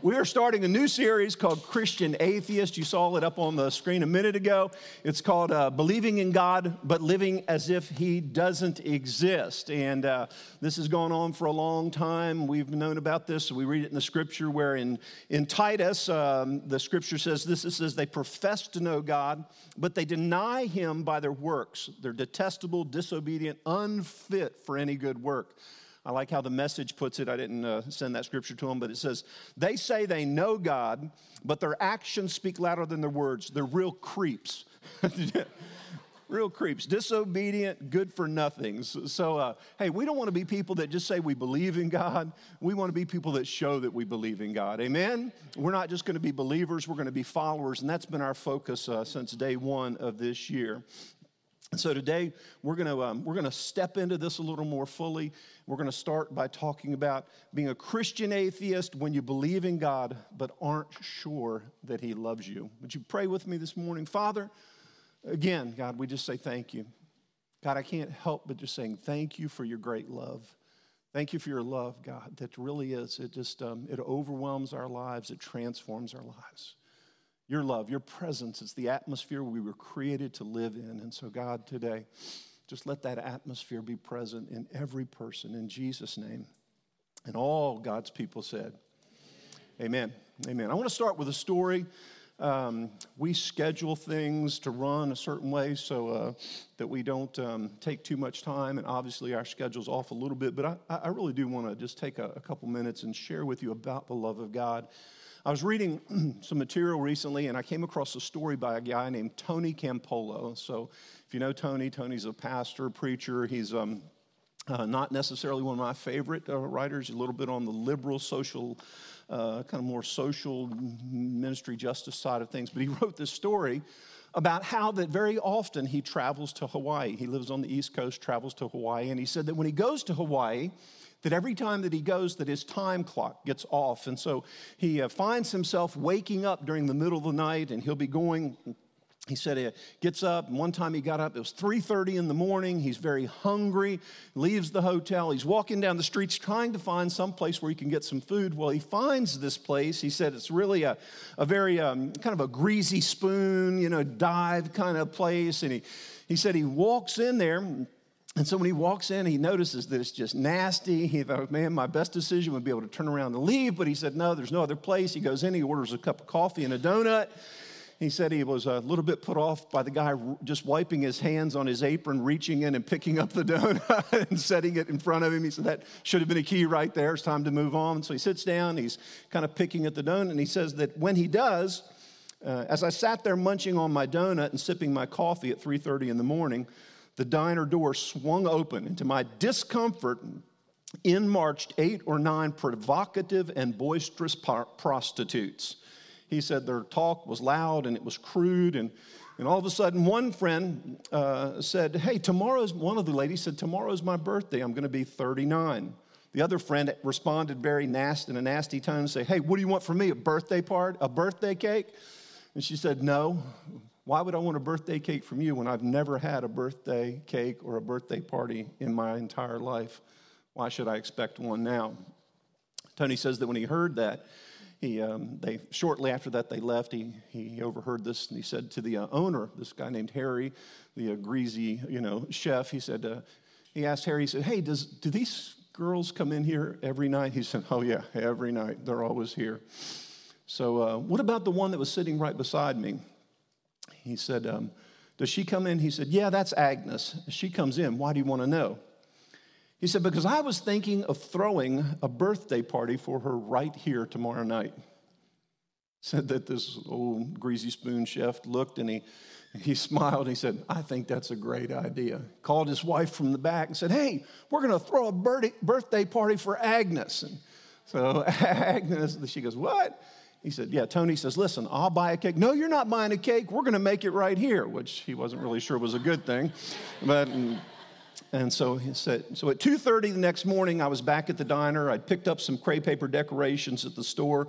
We are starting a new series called Christian Atheist. You saw it up on the screen a minute ago. It's called uh, Believing in God, but Living as If He Doesn't Exist. And uh, this has gone on for a long time. We've known about this. We read it in the scripture where in, in Titus, um, the scripture says this it says, They profess to know God, but they deny Him by their works. They're detestable, disobedient, unfit for any good work. I like how the message puts it. I didn't uh, send that scripture to them, but it says, They say they know God, but their actions speak louder than their words. They're real creeps. real creeps. Disobedient, good for nothings. So, uh, hey, we don't want to be people that just say we believe in God. We want to be people that show that we believe in God. Amen? We're not just going to be believers, we're going to be followers, and that's been our focus uh, since day one of this year. So today we're going to um, we're going to step into this a little more fully. We're going to start by talking about being a Christian atheist when you believe in God but aren't sure that He loves you. Would you pray with me this morning, Father? Again, God, we just say thank you. God, I can't help but just saying thank you for your great love. Thank you for your love, God. That really is. It just um, it overwhelms our lives. It transforms our lives your love, your presence. It's the atmosphere we were created to live in. And so, God, today, just let that atmosphere be present in every person in Jesus' name. And all God's people said, Amen. Amen. I want to start with a story. Um, we schedule things to run a certain way so uh, that we don't um, take too much time. And obviously, our schedule's off a little bit, but I, I really do want to just take a, a couple minutes and share with you about the love of God. I was reading some material recently and I came across a story by a guy named Tony Campolo. So, if you know Tony, Tony's a pastor, preacher. He's um, uh, not necessarily one of my favorite uh, writers, a little bit on the liberal, social, uh, kind of more social ministry justice side of things. But he wrote this story about how that very often he travels to Hawaii. He lives on the East Coast, travels to Hawaii, and he said that when he goes to Hawaii, that every time that he goes that his time clock gets off. And so he uh, finds himself waking up during the middle of the night and he'll be going he said he gets up one time he got up it was 3.30 in the morning he's very hungry leaves the hotel he's walking down the streets trying to find some place where he can get some food. Well he finds this place he said it's really a, a very um, kind of a greasy spoon you know dive kind of place and he, he said he walks in there and so when he walks in, he notices that it's just nasty. He thought, man, my best decision would be able to turn around and leave. But he said, no, there's no other place. He goes in, he orders a cup of coffee and a donut. He said he was a little bit put off by the guy just wiping his hands on his apron, reaching in and picking up the donut and setting it in front of him. He said that should have been a key right there. It's time to move on. So he sits down, he's kind of picking at the donut, and he says that when he does, uh, as I sat there munching on my donut and sipping my coffee at 3:30 in the morning, the diner door swung open, and to my discomfort, in marched eight or nine provocative and boisterous prostitutes. He said their talk was loud and it was crude, and, and all of a sudden, one friend uh, said, Hey, tomorrow's, one of the ladies said, Tomorrow's my birthday. I'm going to be 39. The other friend responded very nasty in a nasty tone and say, Hey, what do you want from me? A birthday part? A birthday cake? And she said, No, why would I want a birthday cake from you when I've never had a birthday cake or a birthday party in my entire life? Why should I expect one now? Tony says that when he heard that, he, um, they, shortly after that, they left. He, he overheard this and he said to the uh, owner, this guy named Harry, the uh, greasy you know, chef, he said, uh, he asked Harry, he said, Hey, does, do these girls come in here every night? He said, Oh, yeah, every night. They're always here. So, uh, what about the one that was sitting right beside me? He said, um, Does she come in? He said, Yeah, that's Agnes. She comes in. Why do you want to know? He said, Because I was thinking of throwing a birthday party for her right here tomorrow night. Said that this old greasy spoon chef looked and he, he smiled. And he said, I think that's a great idea. Called his wife from the back and said, Hey, we're going to throw a birthday party for Agnes. And so Agnes, she goes, What? He said, Yeah, Tony says, Listen, I'll buy a cake. No, you're not buying a cake. We're going to make it right here, which he wasn't really sure was a good thing. But, and so he said, so at 2.30 the next morning, I was back at the diner. I'd picked up some crepe paper decorations at the store,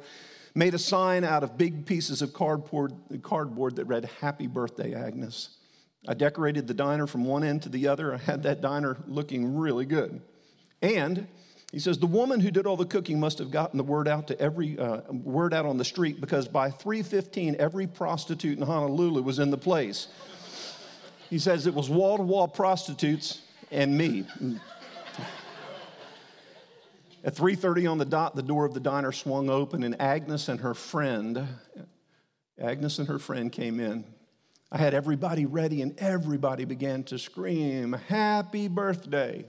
made a sign out of big pieces of cardboard, cardboard that read, Happy Birthday, Agnes. I decorated the diner from one end to the other. I had that diner looking really good. And He says the woman who did all the cooking must have gotten the word out to every uh, word out on the street because by 3:15 every prostitute in Honolulu was in the place. He says it was wall to wall prostitutes and me. At 3:30 on the dot, the door of the diner swung open, and Agnes and her friend, Agnes and her friend came in. I had everybody ready, and everybody began to scream, "Happy birthday!"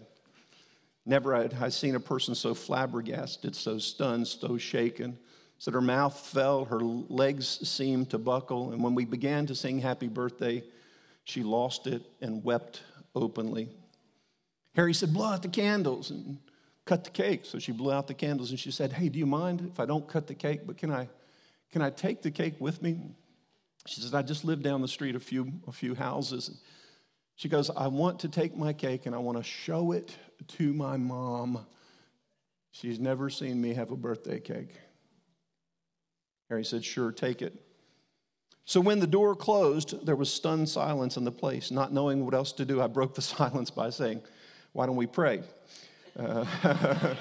Never had I seen a person so flabbergasted, so stunned, so shaken. So her mouth fell, her legs seemed to buckle, and when we began to sing "Happy Birthday," she lost it and wept openly. Harry said, "Blow out the candles." And cut the cake. So she blew out the candles and she said, Hey, do you mind if I don't cut the cake, but can I, can I take the cake with me? She says, I just live down the street a few, a few houses. She goes, I want to take my cake and I want to show it to my mom. She's never seen me have a birthday cake. Harry said, Sure, take it. So when the door closed, there was stunned silence in the place. Not knowing what else to do, I broke the silence by saying, Why don't we pray? Uh,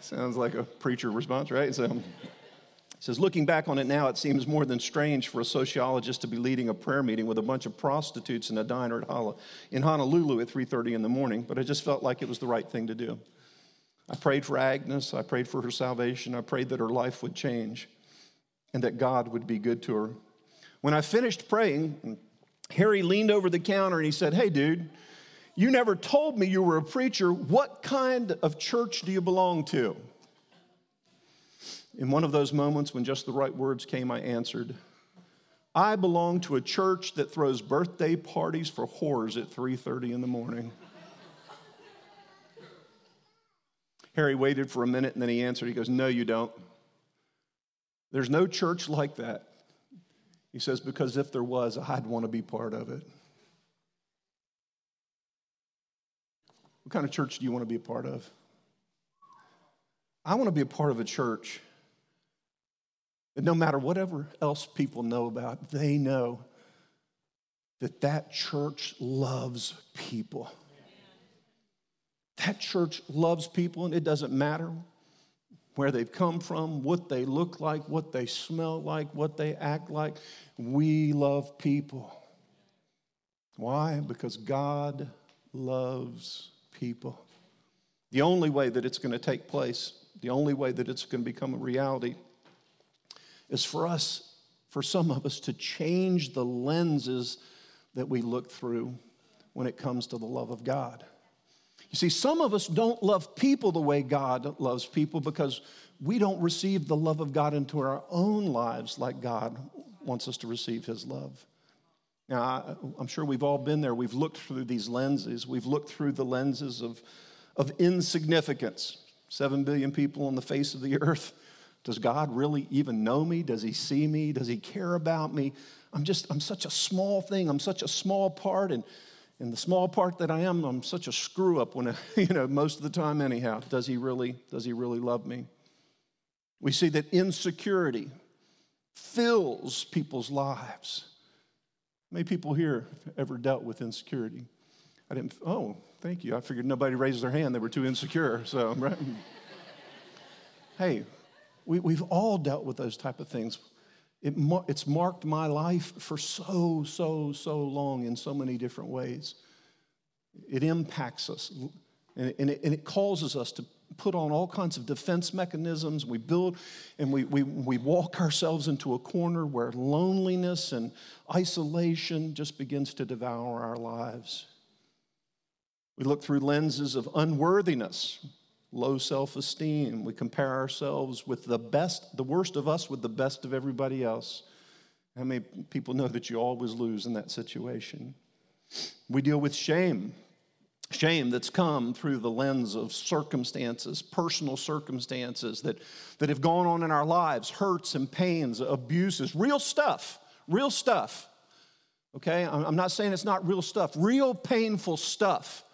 sounds like a preacher response, right? So says, looking back on it now, it seems more than strange for a sociologist to be leading a prayer meeting with a bunch of prostitutes in a diner in Honolulu at 3:30 in the morning. But I just felt like it was the right thing to do. I prayed for Agnes. I prayed for her salvation. I prayed that her life would change, and that God would be good to her. When I finished praying, Harry leaned over the counter and he said, "Hey, dude." You never told me you were a preacher. What kind of church do you belong to? In one of those moments when just the right words came, I answered, I belong to a church that throws birthday parties for whores at 3:30 in the morning. Harry waited for a minute and then he answered. He goes, No, you don't. There's no church like that. He says, Because if there was, I'd want to be part of it. What kind of church do you want to be a part of? I want to be a part of a church no matter whatever else people know about, they know that that church loves people. That church loves people, and it doesn't matter where they've come from, what they look like, what they smell like, what they act like. We love people. Why? Because God loves people. The only way that it's going to take place, the only way that it's going to become a reality, is for us, for some of us, to change the lenses that we look through when it comes to the love of God. You see, some of us don't love people the way God loves people because we don't receive the love of God into our own lives like God wants us to receive His love. Now, I, I'm sure we've all been there. We've looked through these lenses. We've looked through the lenses of, of insignificance. Seven billion people on the face of the earth. Does God really even know me? Does he see me? Does he care about me? I'm just, I'm such a small thing. I'm such a small part. And, and the small part that I am, I'm such a screw up when, I, you know, most of the time anyhow. Does he really, does he really love me? We see that insecurity fills people's lives. Many people here ever dealt with insecurity? I didn't, oh, thank you. I figured nobody raised their hand. They were too insecure. So, right? hey, we, we've all dealt with those type of things. It, it's marked my life for so, so, so long in so many different ways. It impacts us, and and it, and it causes us to put on all kinds of defense mechanisms. We build and we, we, we walk ourselves into a corner where loneliness and isolation just begins to devour our lives. We look through lenses of unworthiness, low self esteem. We compare ourselves with the best, the worst of us with the best of everybody else. How many people know that you always lose in that situation? We deal with shame shame that's come through the lens of circumstances, personal circumstances that, that have gone on in our lives, hurts and pains, abuses, real stuff, real stuff. Okay, I'm not saying it's not real stuff, real painful stuff.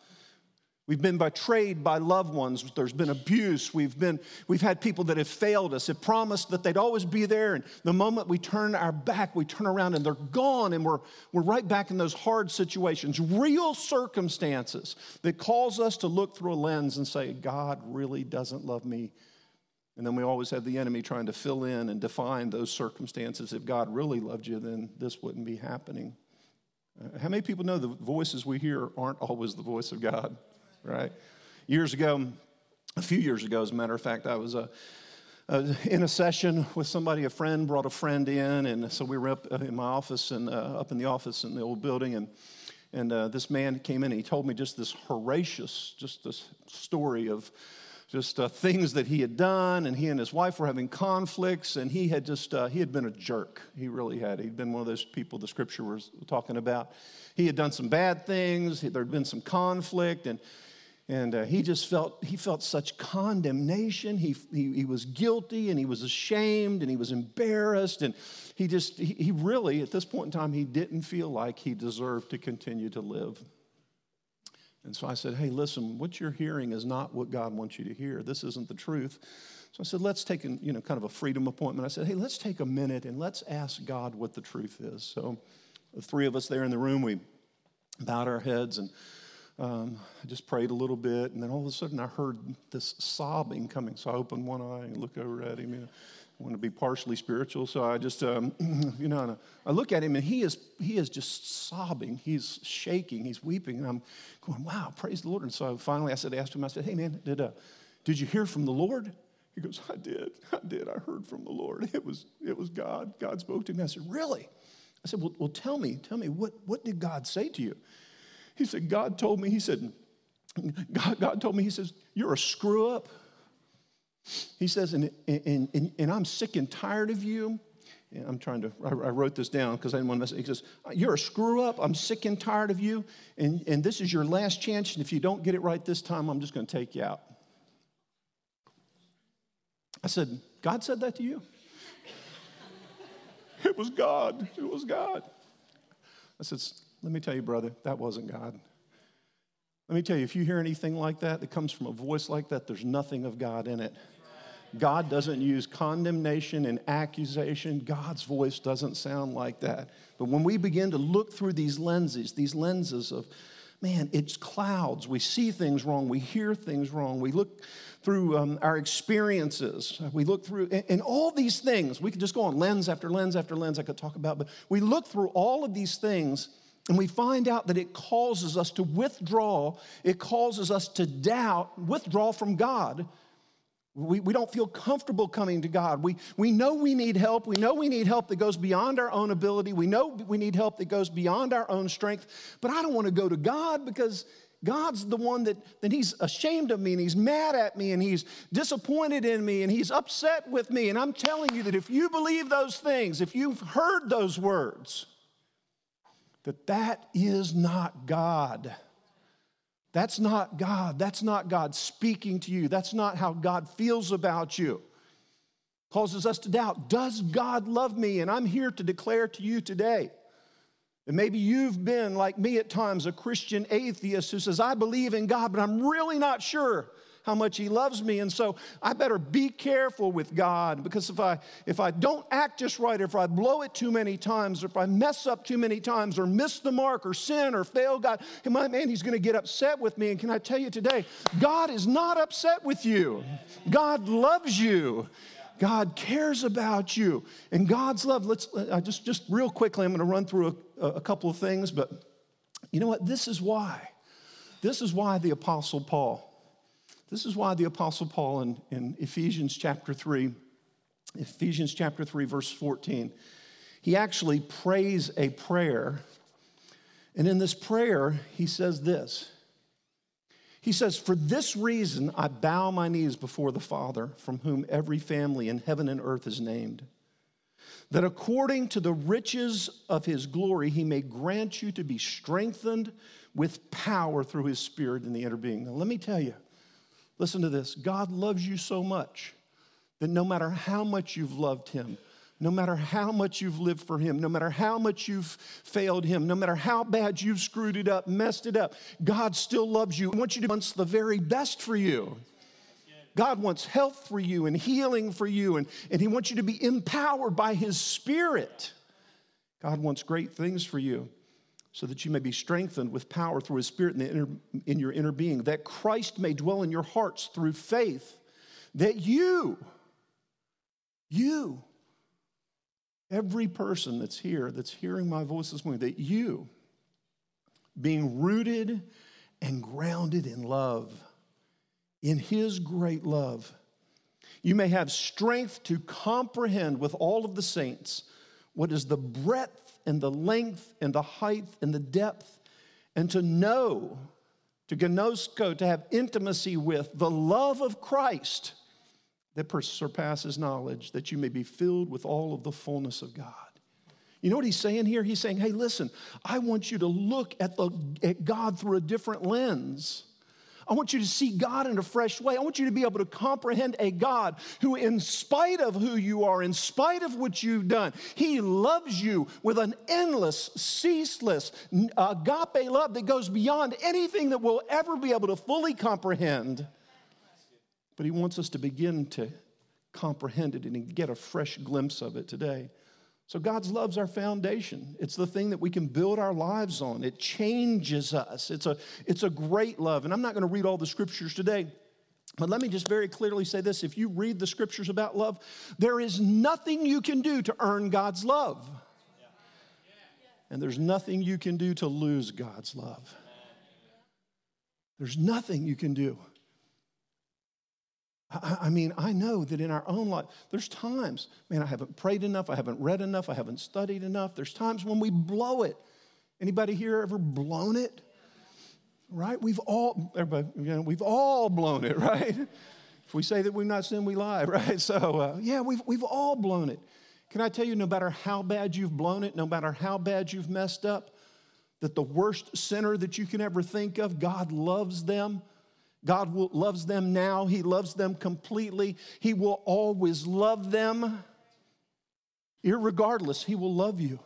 We've been betrayed by loved ones. There's been abuse. We've, been, we've had people that have failed us, have promised that they'd always be there. And the moment we turn our back, we turn around and they're gone. And we're, we're right back in those hard situations, real circumstances that cause us to look through a lens and say, God really doesn't love me. And then we always have the enemy trying to fill in and define those circumstances. If God really loved you, then this wouldn't be happening. Uh, how many people know the voices we hear aren't always the voice of God? Right? Years ago, a few years ago, as a matter of fact, I was uh, uh, in a session with somebody, a friend brought a friend in, and so we were up uh, in my office and uh, up in the office in the old building, and and uh, this man came in and he told me just this Horatius, just this story of just uh, things that he had done, and he and his wife were having conflicts, and he had just he had been a jerk. He really had. He'd been one of those people the scripture was talking about. He had done some bad things. There had been some conflict, and and uh, he just felt he felt such condemnation. He, he, he, was guilty and he was ashamed and he was embarrassed. And he just he, he really at this point in time he didn't feel like he deserved to continue to live. And so i said hey listen what you're hearing is not what god wants you to hear. This isn't the truth. So i said let's take a, you know kind of a freedom appointment. I said hey let's take a minute and let's ask god what the truth is. So the three of us there in the room we bowed our heads and um, I just prayed a little bit, and then all of a sudden I heard this sobbing coming. So I opened one eye and looked over at him. You know, I want to be partially spiritual, so I just, um, you know, I look at him, and he is he is just sobbing. He's shaking. He's weeping, and I'm going, "Wow, praise the Lord!" And so finally, I said, asked him, I said, "Hey, man, did uh, did you hear from the Lord?" He goes, "I did. I did. I heard from the Lord. It was it was God. God spoke to me." I said, "Really?" I said, "Well, well tell me, tell me what what did God say to you?" He said, God told me, he said, God, God told me, he says, you're a screw up. He says, and, and, and, and I'm sick and tired of you. And I'm trying to, I, I wrote this down because I didn't want to mess it. He says, You're a screw up. I'm sick and tired of you. And, and this is your last chance. And if you don't get it right this time, I'm just going to take you out. I said, God said that to you? it was God. It was God. I said, let me tell you, brother, that wasn't God. Let me tell you, if you hear anything like that that comes from a voice like that, there's nothing of God in it. God doesn't use condemnation and accusation. God's voice doesn't sound like that. But when we begin to look through these lenses, these lenses of, man, it's clouds. We see things wrong. We hear things wrong. We look through um, our experiences. We look through, and, and all these things, we could just go on lens after lens after lens I could talk about, but we look through all of these things and we find out that it causes us to withdraw, it causes us to doubt, withdraw from God. We, we don't feel comfortable coming to God. We, we know we need help. We know we need help that goes beyond our own ability. We know we need help that goes beyond our own strength. But I don't want to go to God because God's the one that, that He's ashamed of me and He's mad at me and He's disappointed in me and He's upset with me. And I'm telling you that if you believe those things, if you've heard those words, that that is not God. That's not God. That's not God speaking to you. That's not how God feels about you. Causes us to doubt Does God love me? And I'm here to declare to you today. And maybe you've been, like me at times, a Christian atheist who says, I believe in God, but I'm really not sure how much he loves me. And so I better be careful with God because if I if I don't act just right, if I blow it too many times, or if I mess up too many times, or miss the mark, or sin, or fail God, my man, he's going to get upset with me. And can I tell you today, God is not upset with you. God loves you. God cares about you. And God's love, let's just, just real quickly, I'm going to run through a, a couple of things, but you know what? This is why. This is why the Apostle Paul this is why the Apostle Paul in, in Ephesians chapter 3, Ephesians chapter 3, verse 14, he actually prays a prayer. And in this prayer, he says this. He says, For this reason I bow my knees before the Father, from whom every family in heaven and earth is named, that according to the riches of his glory, he may grant you to be strengthened with power through his Spirit in the inner being. Now, let me tell you, Listen to this God loves you so much that no matter how much you've loved him, no matter how much you've lived for Him, no matter how much you've failed Him, no matter how bad you've screwed it up, messed it up, God still loves you. He wants you to want the very best for you. God wants health for you and healing for you, and, and He wants you to be empowered by His Spirit. God wants great things for you so that you may be strengthened with power through His Spirit in, the inner, in your inner being, that Christ may dwell in your hearts through faith, that you, you, every person that's here, that's hearing my voice this morning, that you, being rooted and grounded in love, in His great love, you may have strength to comprehend with all of the saints what is the breadth and the length and the height and the depth, and to know, to gnosko, to have intimacy with the love of Christ that surpasses knowledge, that you may be filled with all of the fullness of God. You know what he's saying here? He's saying, hey, listen, I want you to look at, the, at God through a different lens. I want you to see God in a fresh way. I want you to be able to comprehend a God who, in spite of who you are, in spite of what you've done, He loves you with an endless, ceaseless, agape love that goes beyond anything that we'll ever be able to fully comprehend. But He wants us to begin to comprehend it and get a fresh glimpse of it today. So, God's love's our foundation. It's the thing that we can build our lives on. It changes us. It's a, it's a great love. And I'm not going to read all the scriptures today, but let me just very clearly say this. If you read the scriptures about love, there is nothing you can do to earn God's love. And there's nothing you can do to lose God's love. There's nothing you can do. I, mean, I know that in our own life, there's times, man, I haven't prayed enough, I haven't read enough, I haven't studied enough. There's times when we blow it. Anybody here ever blown it? Right? We've all, everybody, you know, we've all blown it, right? If we say that we've not sinned, we lie, right? So, uh, yeah, we've, we've all blown it. Can I tell you, no matter how bad you've blown it, no matter how bad you've messed up, that the worst sinner that you can ever think of, God loves them God loves them now. He loves them completely. He will always love them. Irregardless, He will love you.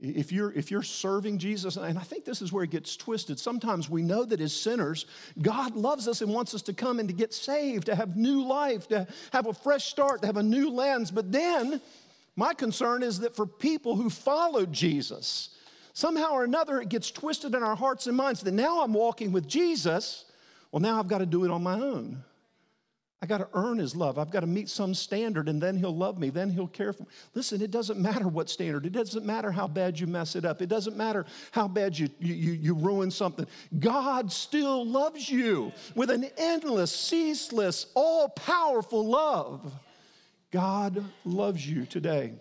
If you're, if you're serving Jesus, and I think this is where it gets twisted. Sometimes we know that as sinners, God loves us and wants us to come and to get saved, to have new life, to have a fresh start, to have a new lens. But then, my concern is that for people who followed Jesus, somehow or another it gets twisted in our hearts and minds that now I'm walking with Jesus well, now I've got to do it on my own. I got to earn his love. I've got to meet some standard and then he'll love me. Then he'll care for me. Listen, it doesn't matter what standard. It doesn't matter how bad you mess it up. It doesn't matter how bad you, you, you ruin something. God still loves you with an endless, ceaseless, all powerful love. God loves you today.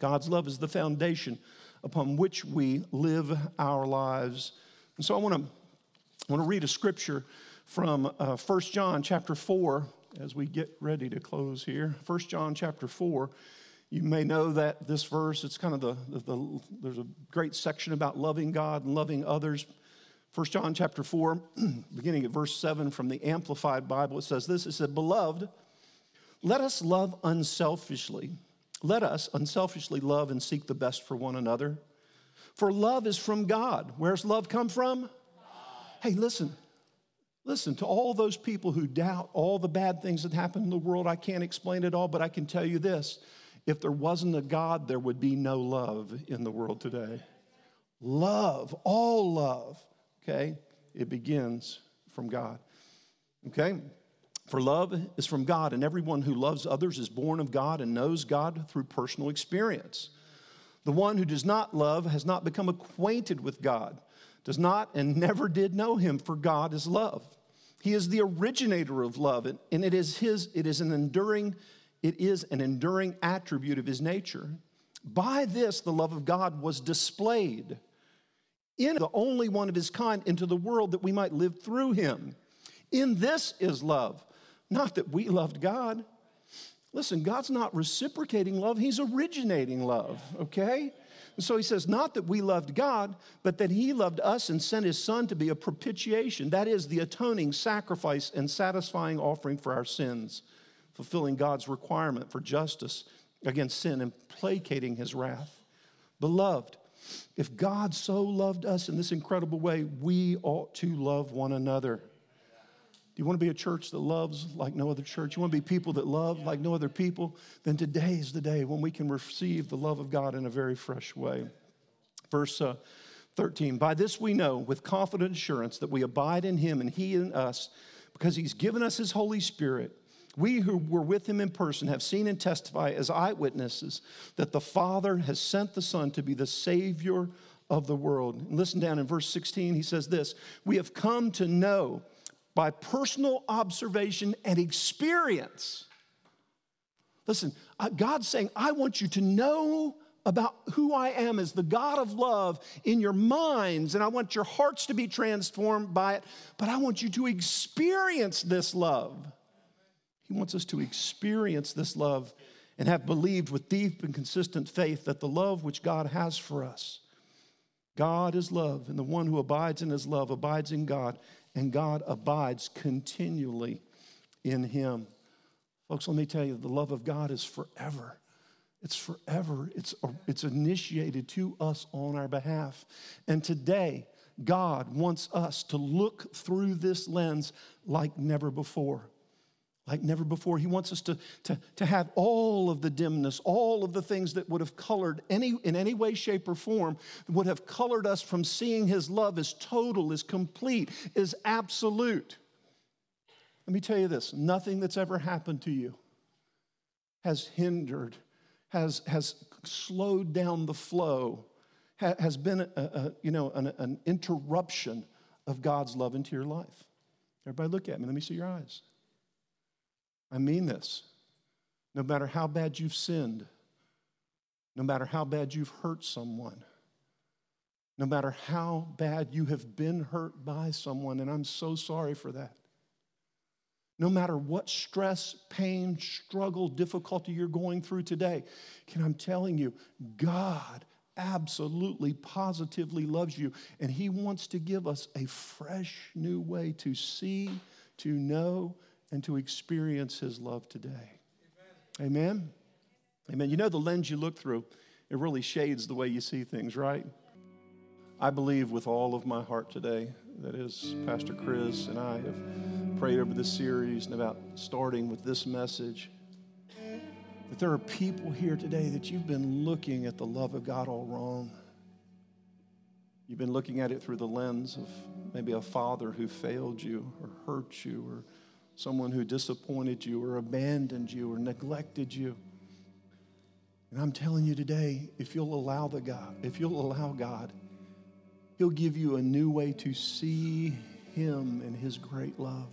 God's love is the foundation upon which we live our lives. And so I want to I want to read a scripture from uh, 1 John chapter 4 as we get ready to close here. 1 John chapter 4. You may know that this verse, it's kind of the, the, the there's a great section about loving God and loving others. 1 John chapter 4, beginning at verse 7 from the Amplified Bible, it says this It said, Beloved, let us love unselfishly. Let us unselfishly love and seek the best for one another. For love is from God. Where's love come from? Hey, listen. Listen to all those people who doubt all the bad things that happen in the world. I can't explain it all, but I can tell you this if there wasn't a God, there would be no love in the world today. Love, all love, okay? It begins from God, okay? For love is from God, and everyone who loves others is born of God and knows God through personal experience. The one who does not love has not become acquainted with God does not and never did know him, for God is love. He is the originator of love, and it is his, it is an enduring, it is an enduring attribute of his nature. By this, the love of God was displayed in the only one of his kind into the world that we might live through him. In this is love, not that we loved God. Listen, God's not reciprocating love, he's originating love, okay? And so he says, not that we loved God, but that he loved us and sent his son to be a propitiation. That is the atoning sacrifice and satisfying offering for our sins, fulfilling God's requirement for justice against sin and placating his wrath. Beloved, if God so loved us in this incredible way, we ought to love one another. Do you want to be a church that loves like no other church? You want to be people that love like no other people? Then today is the day when we can receive the love of God in a very fresh way. Verse uh, 13 By this we know with confident assurance that we abide in him and he in us because he's given us his Holy Spirit. We who were with him in person have seen and testify as eyewitnesses that the Father has sent the Son to be the Savior of the world. Listen down in verse 16, he says this We have come to know by personal observation and experience. Listen, uh, God's saying, I want you to know about who I am as the God of love in your minds, and I want your hearts to be transformed by it, but I want you to experience this love. He wants us to experience this love and have believed with deep and consistent faith that the love which God has for us, God is love, and the one who abides in his love abides in God, and God abides continually in him. Folks, let me tell you, the love of God is forever. It's forever. It's, it's initiated to us on our behalf. And today, God wants us to look through this lens like never before like never before. He wants us to, to, to have all of the dimness, all of the things that would have colored any, in any way, shape, or form, would have colored us from seeing His love as total, as complete, as absolute. Let me tell you this nothing that's ever happened to you has hindered, has, has slowed down the flow, has been a, a you know, an, an interruption of God's love into your life. Everybody, look at me. Let me see your eyes. I mean this. No matter how bad you've sinned, no matter how bad you've hurt someone, no matter how bad you have been hurt by someone, and I'm so sorry for that. No matter what stress, pain, struggle, difficulty you're going through today, can I'm telling you, God absolutely, positively loves you, and He wants to give us a fresh new way to see, to know, and to experience His love today. Amen. Amen. You know, the lens you look through, it really shades the way you see things, right? I believe with all of my heart today, that as Pastor Chris and I have prayed over this series and about starting with this message, that there are people here today that you've been looking at the love of God all wrong. You've been looking at it through the lens of maybe a father who failed you or hurt you or someone who disappointed you or abandoned you or neglected you. And I'm telling you today, if you'll allow the God, if you'll allow God, He'll give you a new way to see Him and His great love.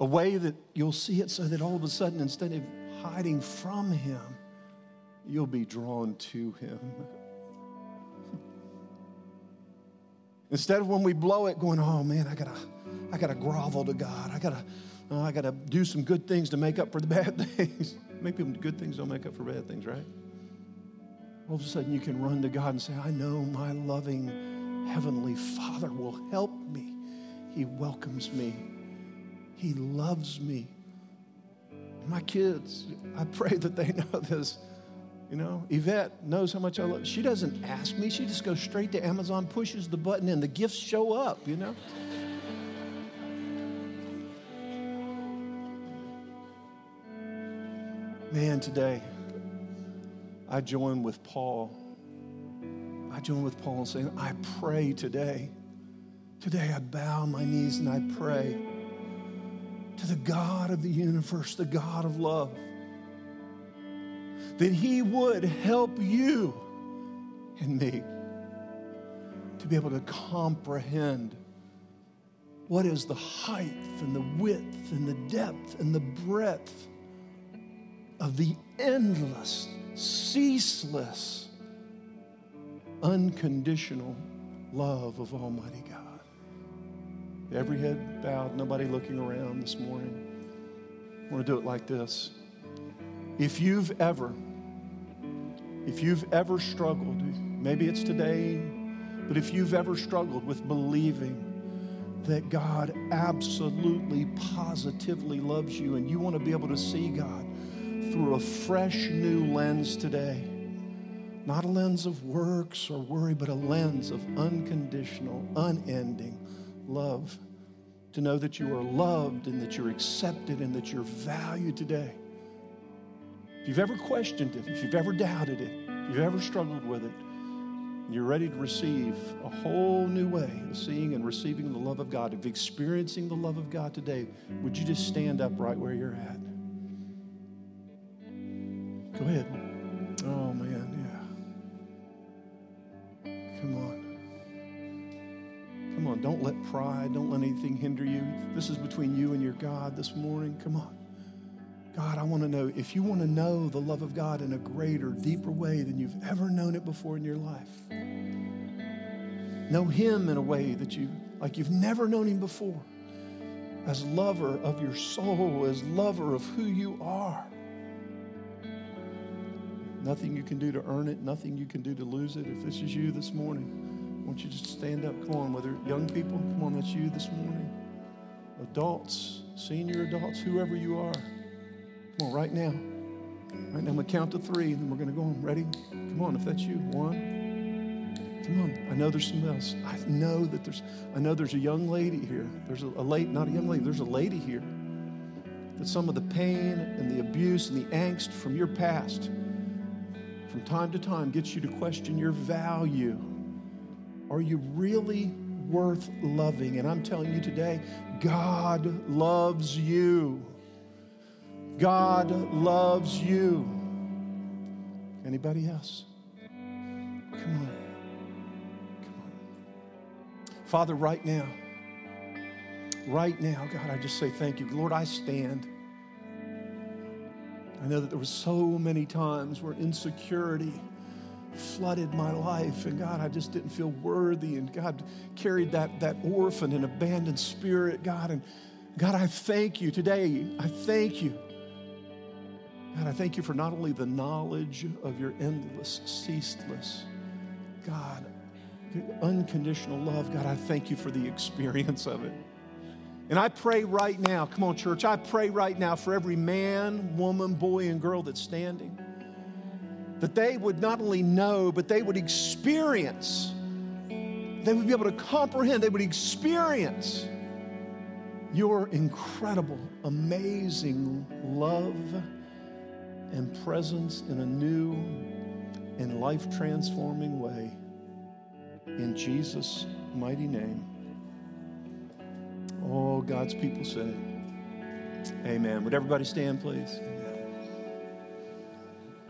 A way that you'll see it so that all of a sudden, instead of hiding from Him, you'll be drawn to Him. Instead of when we blow it, going, oh man, I gotta I got to grovel to God. I got to uh, I got to do some good things to make up for the bad things. Maybe good things don't make up for bad things, right? All of a sudden, you can run to God and say, I know my loving Heavenly Father will help me. He welcomes me, He loves me. My kids, I pray that they know this. You know, Yvette knows how much I love. She doesn't ask me. She just goes straight to Amazon, pushes the button, and the gifts show up, you know? Man, today, I join with Paul. I join with Paul in saying, I pray today. Today, I bow my knees and I pray to the God of the universe, the God of love, that He would help you and me to be able to comprehend what is the height and the width and the depth and the breadth of the endless, ceaseless, unconditional love of Almighty God. Every head bowed, nobody looking around this morning. I want to do it like this. If you've ever, if you've ever struggled, maybe it's today, but if you've ever struggled with believing that God absolutely, positively loves you and you want to be able to see God through a fresh new lens today. Not a lens of works or worry, but a lens of unconditional, unending love. To know that you are loved and that you're accepted and that you're valued today. If you've ever questioned it, if you've ever doubted it, if you've ever struggled with it, you're ready to receive a whole new way of seeing and receiving the love of God, of experiencing the love of God today, would you just stand up right where you're at? Go ahead. Oh, man, yeah. Come on. Come on, don't let pride, don't let anything hinder you. This is between you and your God this morning. Come on. God, I want to know if you want to know the love of God in a greater, deeper way than you've ever known it before in your life. Know Him in a way that you, like you've never known Him before, as lover of your soul, as lover of who you are. Nothing you can do to earn it, nothing you can do to lose it. If this is you this morning, I want you to stand up. Come on, whether young people, come on, that's you this morning. Adults, senior adults, whoever you are. Come on, right now. Right now, I'm going to count to three, and then we're going to go on. Ready? Come on, if that's you. One. Come on. I know there's some else. I know that there's, I know there's a young lady here. There's a, a late, not a young lady, there's a lady here. That some of the pain and the abuse and the angst from your past, from time to time, gets you to question your value. Are you really worth loving? And I'm telling you today, God loves you. God loves you. Anybody else? Come on. Come on. Father, right now, right now, God, I just say thank you. Lord, I stand. I know that there were so many times where insecurity flooded my life, and God, I just didn't feel worthy, and God carried that, that orphan and abandoned spirit, God, and God, I thank you today. I thank you God, I thank you for not only the knowledge of your endless, ceaseless, God, unconditional love. God, I thank you for the experience of it. And I pray right now, come on, church, I pray right now for every man, woman, boy, and girl that's standing, that they would not only know, but they would experience, they would be able to comprehend, they would experience your incredible, amazing love and presence in a new and life transforming way. In Jesus' mighty name. All God's people say, Amen. Would everybody stand, please?